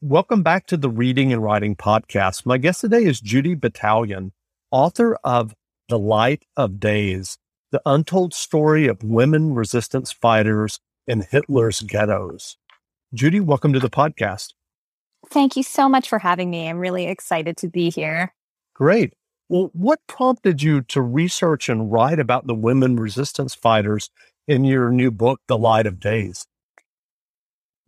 Welcome back to the Reading and Writing Podcast. My guest today is Judy Batalion, author of The Light of Days, the untold story of women resistance fighters in Hitler's ghettos. Judy, welcome to the podcast. Thank you so much for having me. I'm really excited to be here. Great. Well, what prompted you to research and write about the women resistance fighters in your new book, The Light of Days?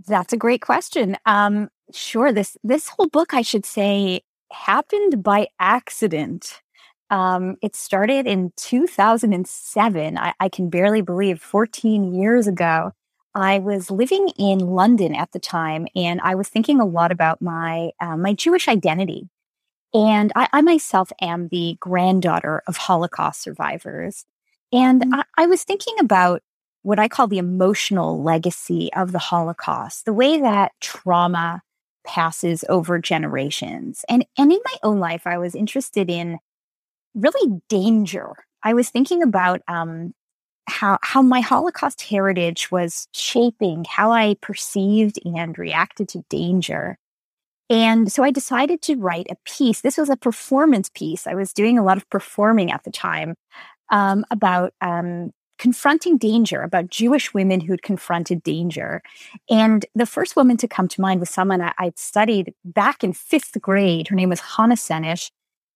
That's a great question. Um, sure. This this whole book, I should say, happened by accident. Um, it started in 2007. I, I can barely believe 14 years ago. I was living in London at the time, and I was thinking a lot about my uh, my Jewish identity. And I, I, myself am the granddaughter of Holocaust survivors, and mm-hmm. I, I was thinking about what I call the emotional legacy of the Holocaust, the way that trauma passes over generations. And, and in my own life, I was interested in really danger. I was thinking about um, how, how my Holocaust heritage was shaping how I perceived and reacted to danger. And so I decided to write a piece. This was a performance piece. I was doing a lot of performing at the time um, about um, confronting danger, about Jewish women who'd confronted danger. And the first woman to come to mind was someone I, would studied back in fifth grade. Her name was Hannah Senesh.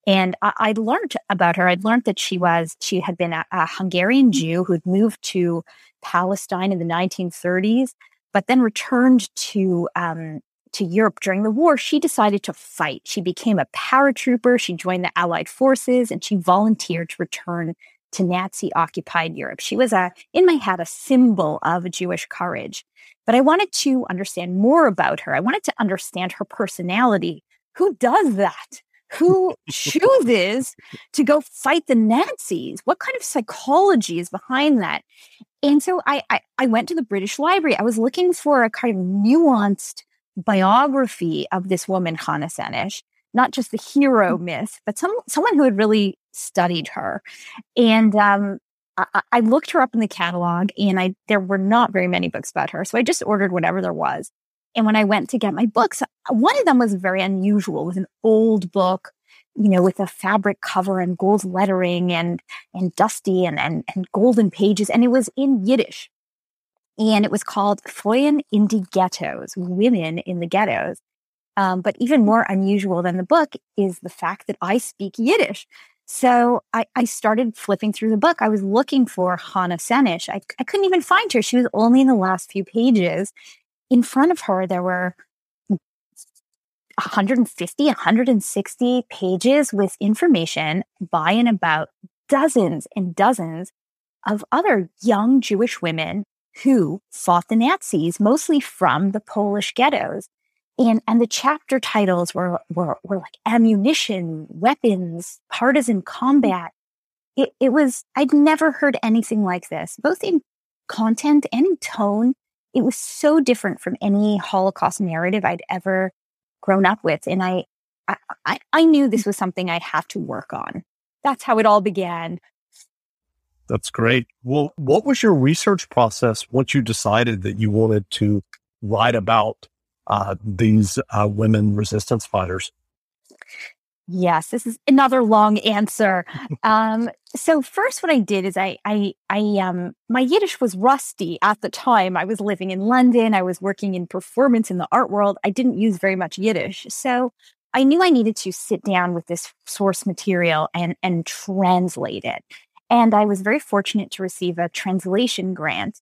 And I, would learned about her. I'd learned that she was, she had been a, a Hungarian Jew who'd moved to Palestine in the 1930s, but then returned to um, to Europe during the war, she decided to fight. She became a paratrooper. She joined the Allied forces and she volunteered to return to Nazi occupied Europe. She was a, in my head, a symbol of Jewish courage. But I wanted to understand more about her. I wanted to understand her personality. Who does that? Who chooses to go fight the Nazis? What kind of psychology is behind that? And so I, I, I went to the British Library. I was looking for a kind of nuanced biography of this woman, Hannah Senesh not just the hero mm. myth, but some someone who had really studied her. And um, I, I, looked her up in the catalog, and I there were not very many books about her, so I just ordered whatever there was. And when I went to get my books, one of them was very unusual. It was an old book, you know, with a fabric cover and gold lettering and and dusty and and, and golden pages, and it was in Yiddish. And it was called Frauen in die Ghettos, Women in the Ghettos. Um, but even more unusual than the book is the fact that I speak Yiddish. So I, I, started flipping through the book. I was looking for Hannah Senesh. I, I couldn't even find her. She was only in the last few pages. In front of her, there were 150, 160 pages with information by and about dozens and dozens of other young Jewish women who fought the Nazis, mostly from the Polish ghettos and and the chapter titles were were, were like ammunition weapons partisan combat. It, it was i'd never heard anything like this both in content and in tone. It was so different from any holocaust narrative i'd ever grown up with. And i i, I knew this was something i'd have to work on. That's how it all began. That's great. Well what was your research process once you decided that you wanted to write about uh, these uh, women resistance fighters? Yes, this is another long answer. Um, so first, what I did is I, I, I, um, my Yiddish was rusty at the time. I was living in London. I was working in performance in the art world. I didn't use very much Yiddish, so I knew I needed to sit down with this source material and and translate it. And I was very fortunate to receive a translation grant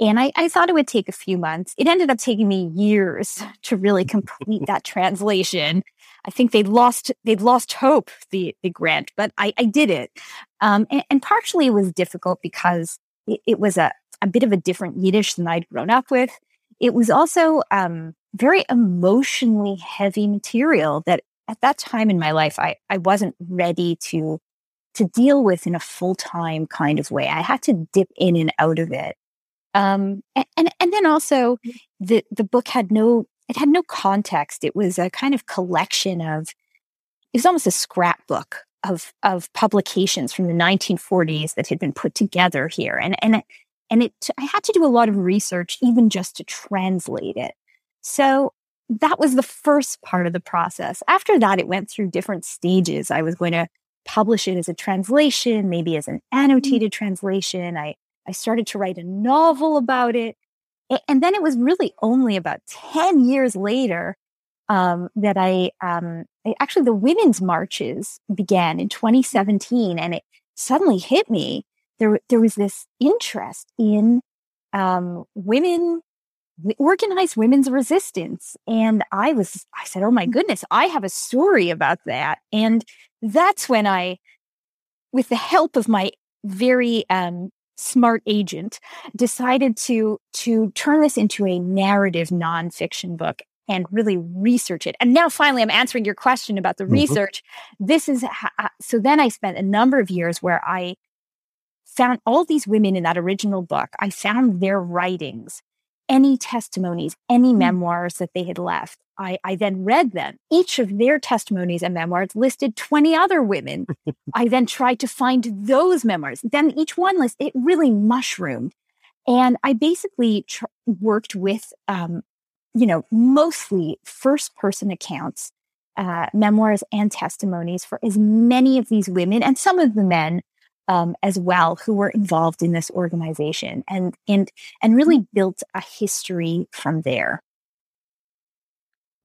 and I, I, thought it would take a few months. It ended up taking me years to really complete that translation. I think they'd lost they'd lost hope the the grant, but I, I did it. Um, and, and, partially it was difficult because it, it, was a, a bit of a different Yiddish than I'd grown up with. It was also um, very emotionally heavy material that at that time in my life I, I wasn't ready to to deal with in a full time kind of way. I had to dip in and out of it. Um, and, and, and then also mm. the, the book had no, it had no context. It was a kind of collection of, it was almost a scrapbook of, of publications from the 1940s that had been put together here. And, and, and it, I had to do a lot of research even just to translate it. So that was the first part of the process. After that, it went through different stages. I was going to publish it as a translation, maybe as an annotated translation. I, I started to write a novel about it. And then it was really only about 10 years later um, that I, um, actually, the women's marches began in 2017, and it suddenly hit me. There, there was this interest in um, women organized women's resistance. And I was, I said, oh my mm. goodness, I have a story about that. And that's when I, with the help of my very um, smart agent, decided to to turn this into a narrative nonfiction book and really research it. And now finally, I'm answering your question about the mm-hmm. research. This is so. Then I spent a number of years where I found all these women in that original book. I found their writings any testimonies, any hmm. memoirs that they had left. I, I, then read them. Each of their testimonies and memoirs listed 20 other women. I then tried to find those memoirs. Then each one list, it really mushroomed. And I basically tr- worked with, um, you know, mostly first person accounts, uh, memoirs and testimonies for as many of these women and some of the men um, as well who were involved in this organization and and and really built a history from there.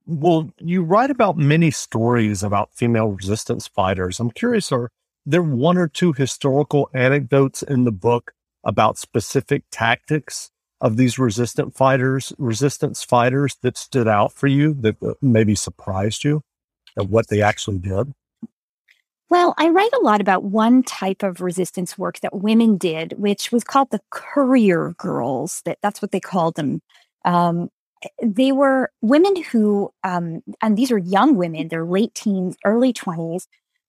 Well, you write about many stories about female resistance fighters. I'm curious, are there one or two historical anecdotes in the book about specific tactics of these resistant fighters, resistance fighters that stood out for you that uh, maybe surprised you at what they actually did? Well, I write a lot about one type of resistance work that women did, which was called the courier girls. That that's what they called them. Um, they were women who, um, and these are young women, they're late teens, early twenties,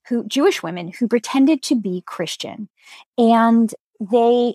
who Jewish women who pretended to be Christian, and they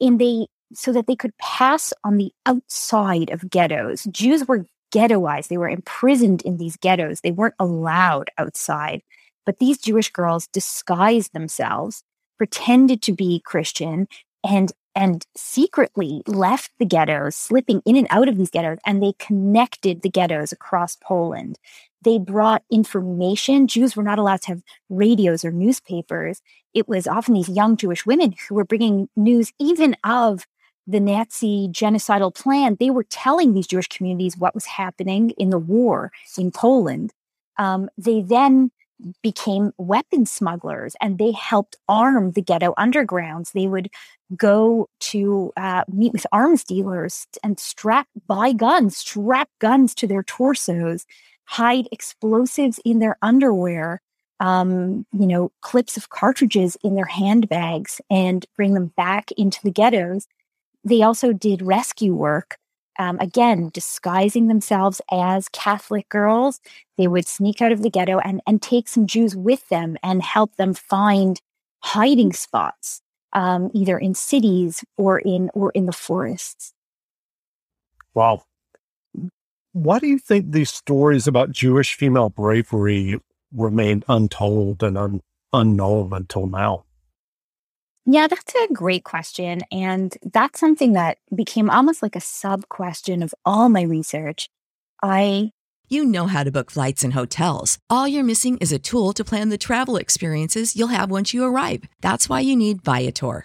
and they so that they could pass on the outside of ghettos. Jews were ghettoized; they were imprisoned in these ghettos. They weren't allowed outside. But these Jewish girls disguised themselves, pretended to be Christian, and and secretly left the ghettos, slipping in and out of these ghettos, and they connected the ghettos across Poland. They brought information. Jews were not allowed to have radios or newspapers. It was often these young Jewish women who were bringing news, even of the Nazi genocidal plan. They were telling these Jewish communities what was happening in the war in Poland. Um, they then became weapon smugglers and they helped arm the ghetto undergrounds. They would go to uh, meet with arms dealers and strap, buy guns, strap guns to their torsos, hide explosives in their underwear, um, you know, clips of cartridges in their handbags and bring them back into the ghettos. They also did rescue work um, again, disguising themselves as Catholic girls. They would sneak out of the ghetto and, and take some Jews with them and help them find hiding spots, um, either in cities or in or in the forests. Wow. Why do you think these stories about Jewish female bravery remain untold and un- unknown until now? Yeah, that's a great question. And that's something that became almost like a sub question of all my research. I you know how to book flights and hotels. All you're missing is a tool to plan the travel experiences you'll have once you arrive. That's why you need Viator.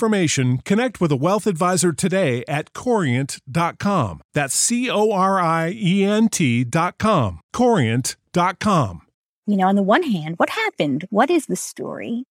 connect with a wealth advisor today at corient.com. That's C O R I E N T.com. Corient.com. You know, on the one hand, what happened? What is the story?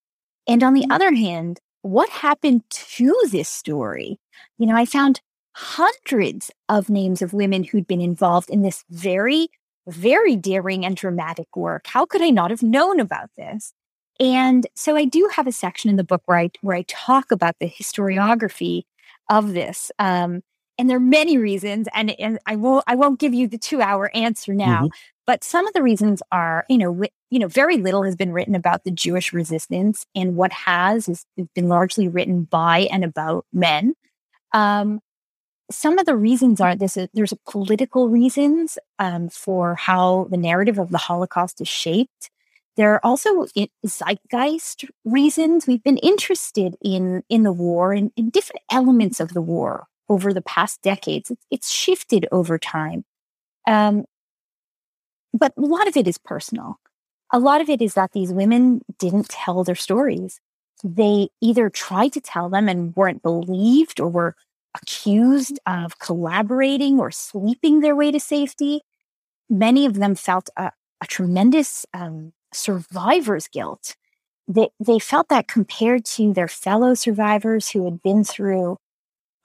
And on the mm-hmm. other hand, what happened to this story? You know, I found hundreds of names of women who'd been involved in this very, very daring and dramatic work. How could I not have known about this? And so I do have a section in the book where I where I talk about the historiography of this. Um, and there are many reasons, and, and I won't I won't give you the two hour answer now. Mm-hmm. But some of the reasons are, you know, you know, very little has been written about the Jewish resistance, and what has is been largely written by and about men. Um, some of the reasons are this: there's a political reasons um, for how the narrative of the Holocaust is shaped. There are also zeitgeist reasons. We've been interested in in the war and in different elements of the war over the past decades. It's, shifted over time, um, but a lot of it is personal. A lot of it is that these women didn't tell their stories. They either tried to tell them and weren't believed, or were accused of collaborating or sleeping their way to safety. Many of them felt a, a tremendous um, survivor's guilt. They, they felt that compared to their fellow survivors who had been through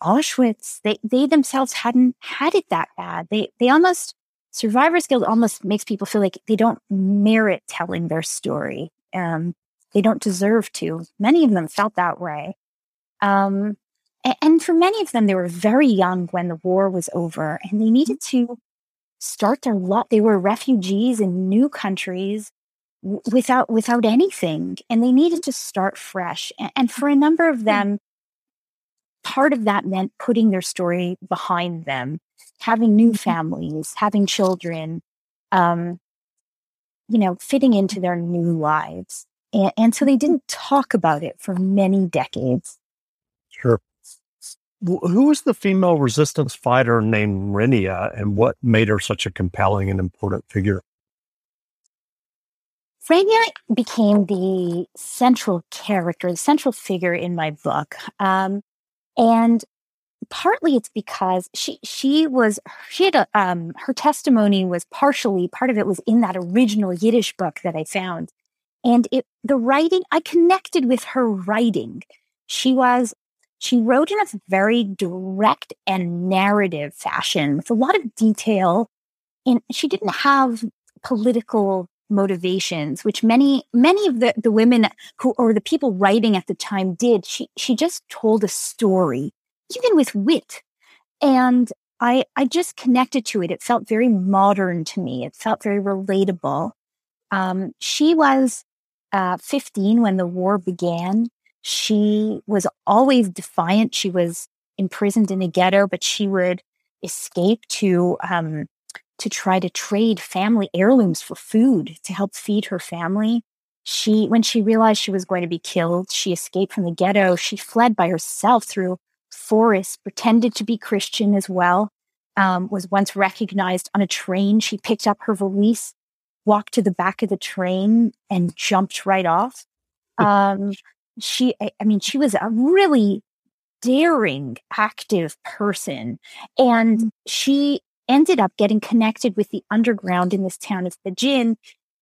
Auschwitz, they, they themselves hadn't had it that bad. They, they almost, survivor's guilt almost makes people feel like they don't merit telling their story. Um, they don't deserve to. Many of them felt that way. Um, and, and for many of them, they were very young when the war was over and they needed to start their lot. They were refugees in new countries without without anything and they needed to start fresh and, and for a number of hmm. them part of that meant putting their story behind them having new mm-hmm. families having children um, you know fitting into their new lives and, and so they didn't talk about it for many decades sure who was the female resistance fighter named Renia and what made her such a compelling and important figure? Renia became the central character, the central figure in my book. Um, and partly it's because she she was she had a, um, her testimony was partially part of it was in that original Yiddish book that I found, and it the writing I connected with her writing. She was she wrote in a very direct and narrative fashion with a lot of detail, and she didn't have political motivations, which many, many of the, the women who, or the people writing at the time did. She, she just told a story, even with wit. And I, I just connected to it. It felt very modern to me. It felt very relatable. Um, she was uh, 15 when the war began. She was always defiant. She was imprisoned in a ghetto, but she would escape to um, to try to trade family heirlooms for food to help feed her family. She, when she realized she was going to be killed, she escaped from the ghetto. She fled by herself through forests, pretended to be Christian as well. Um, was once recognized on a train. She picked up her valise, walked to the back of the train, and jumped right off. Um, she, I, I mean, she was a really daring, active person, and mm. she ended up getting connected with the underground in this town of Będzin,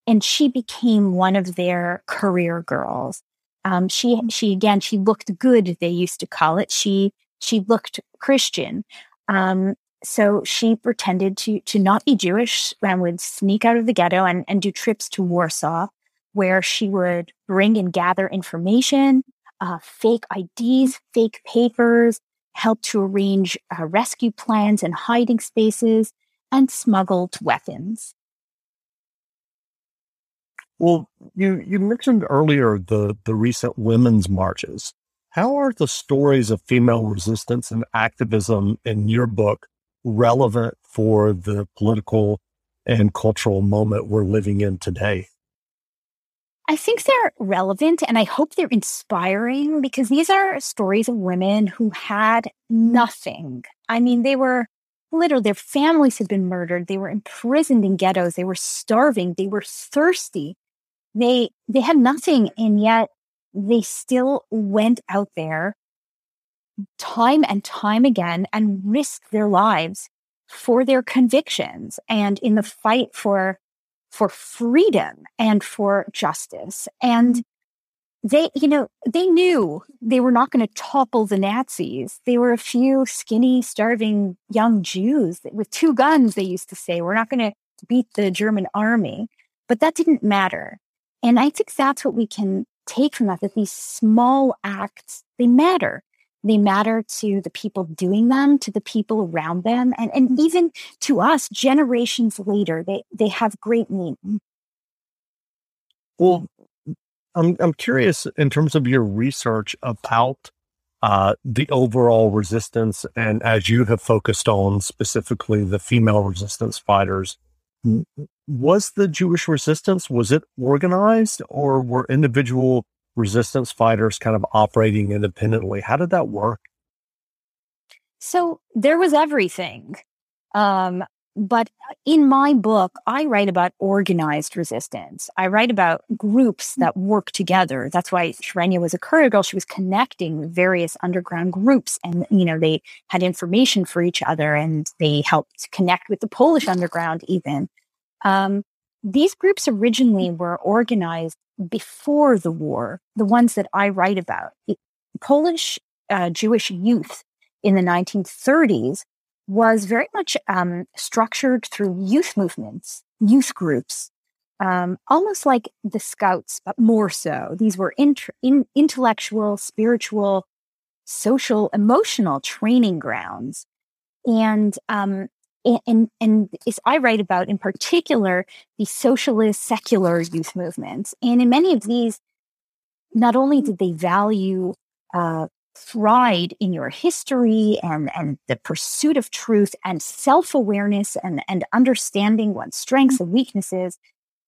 and she became one of their courier girls. Um, she mm. she again she looked good. They used to call it. She she looked Christian. Um, so she pretended to to not be Jewish and would sneak out of the ghetto and, and do trips to Warsaw, where she would bring and gather information, uh, fake IDs, fake papers, helped to arrange uh, rescue plans and hiding spaces, and smuggled weapons. Well, you, you mentioned earlier the, the recent women's marches. How are the stories of female resistance and activism in your book relevant for the political and cultural moment we're living in today? I think they're relevant and I hope they're inspiring because these are stories of women who had nothing. I mean, they were literally, their families had been murdered. They were imprisoned in ghettos. They were starving. They were thirsty. They, they had nothing. And yet they still went out there time and time again and risked their lives for their convictions and in the fight for for freedom and for justice. And they, you know, they knew they were not going to topple the Nazis. They were a few skinny, starving young Jews with two guns, they used to say. We're not going to beat the German army. But that didn't matter. And I think that's what we can take from that, that these small acts, they matter. They matter to the people doing them, to the people around them, and, and even to us generations later. They, they have great meaning. Well, I'm, I'm curious in terms of your research about uh, the overall resistance, and as you have focused on specifically the female resistance fighters, was the Jewish resistance was it organized, or were individual resistance fighters kind of operating independently. How did that work? So there was everything. Um, but in my book, I write about organized resistance. I write about groups that work together. That's why Sherenya was a courier girl. She was connecting various underground groups and, you know, they had information for each other and they helped connect with the Polish underground even. Um, these groups originally were organized before the war, the ones that I write about. Polish uh, Jewish youth in the 1930s was very much um, structured through youth movements, youth groups, um, almost like the Scouts, but more so. These were int- in- intellectual, spiritual, social, emotional training grounds. And um, and, and is I write about in particular the socialist secular youth movements. And in many of these, not only did they value uh, pride in your history and, and the pursuit of truth and self-awareness and, and understanding one's strengths and weaknesses,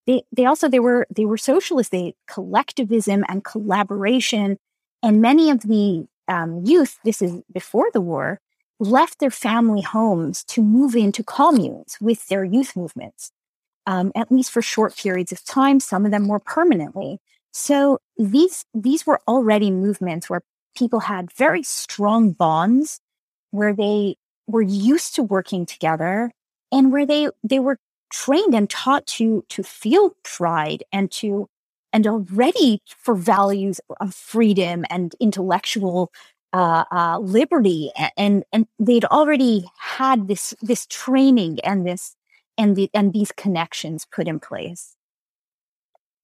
they, they also they were they were socialists. They collectivism and collaboration. And many of the um, youth, this is before the war, left their family homes to move into communes with their youth movements, um, at least for short periods of time, some of them more permanently. So these, these were already movements where people had very strong bonds, where they were used to working together and where they, they were trained and taught to, to feel pride and to, and already for values of freedom and intellectual uh, uh, liberty, and and they'd already had this this training and this and the and these connections put in place.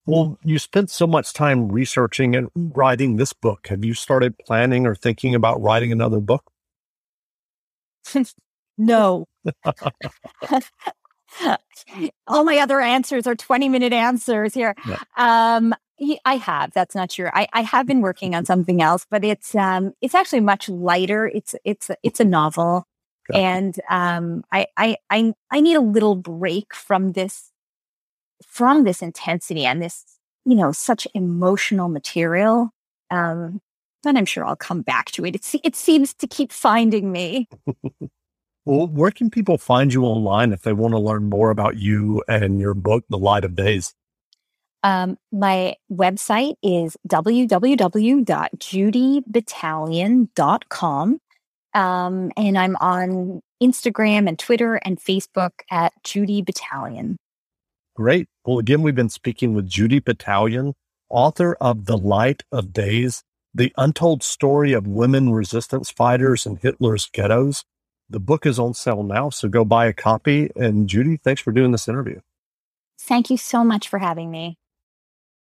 Well, you spent so much time researching and writing this book. Have you started planning or thinking about writing another book? no. All my other answers are 20 minute answers here. Yeah. Um, I have. That's not true. I, I have been working on something else, but it's um it's actually much lighter. It's it's it's a novel, and um I I I I need a little break from this from this intensity and this you know such emotional material. Um, then I'm sure I'll come back to it. It it seems to keep finding me. well, where can people find you online if they want to learn more about you and your book, The Light of Days? Um, my website is www.judybatalion.com. Um, and I'm on Instagram and Twitter and Facebook at Judy Batalion. Great. Well, again, we've been speaking with Judy Batalion, author of The Light of Days, the untold story of women resistance fighters in Hitler's ghettos. The book is on sale now, so go buy a copy. And Judy, thanks for doing this interview. Thank you so much for having me.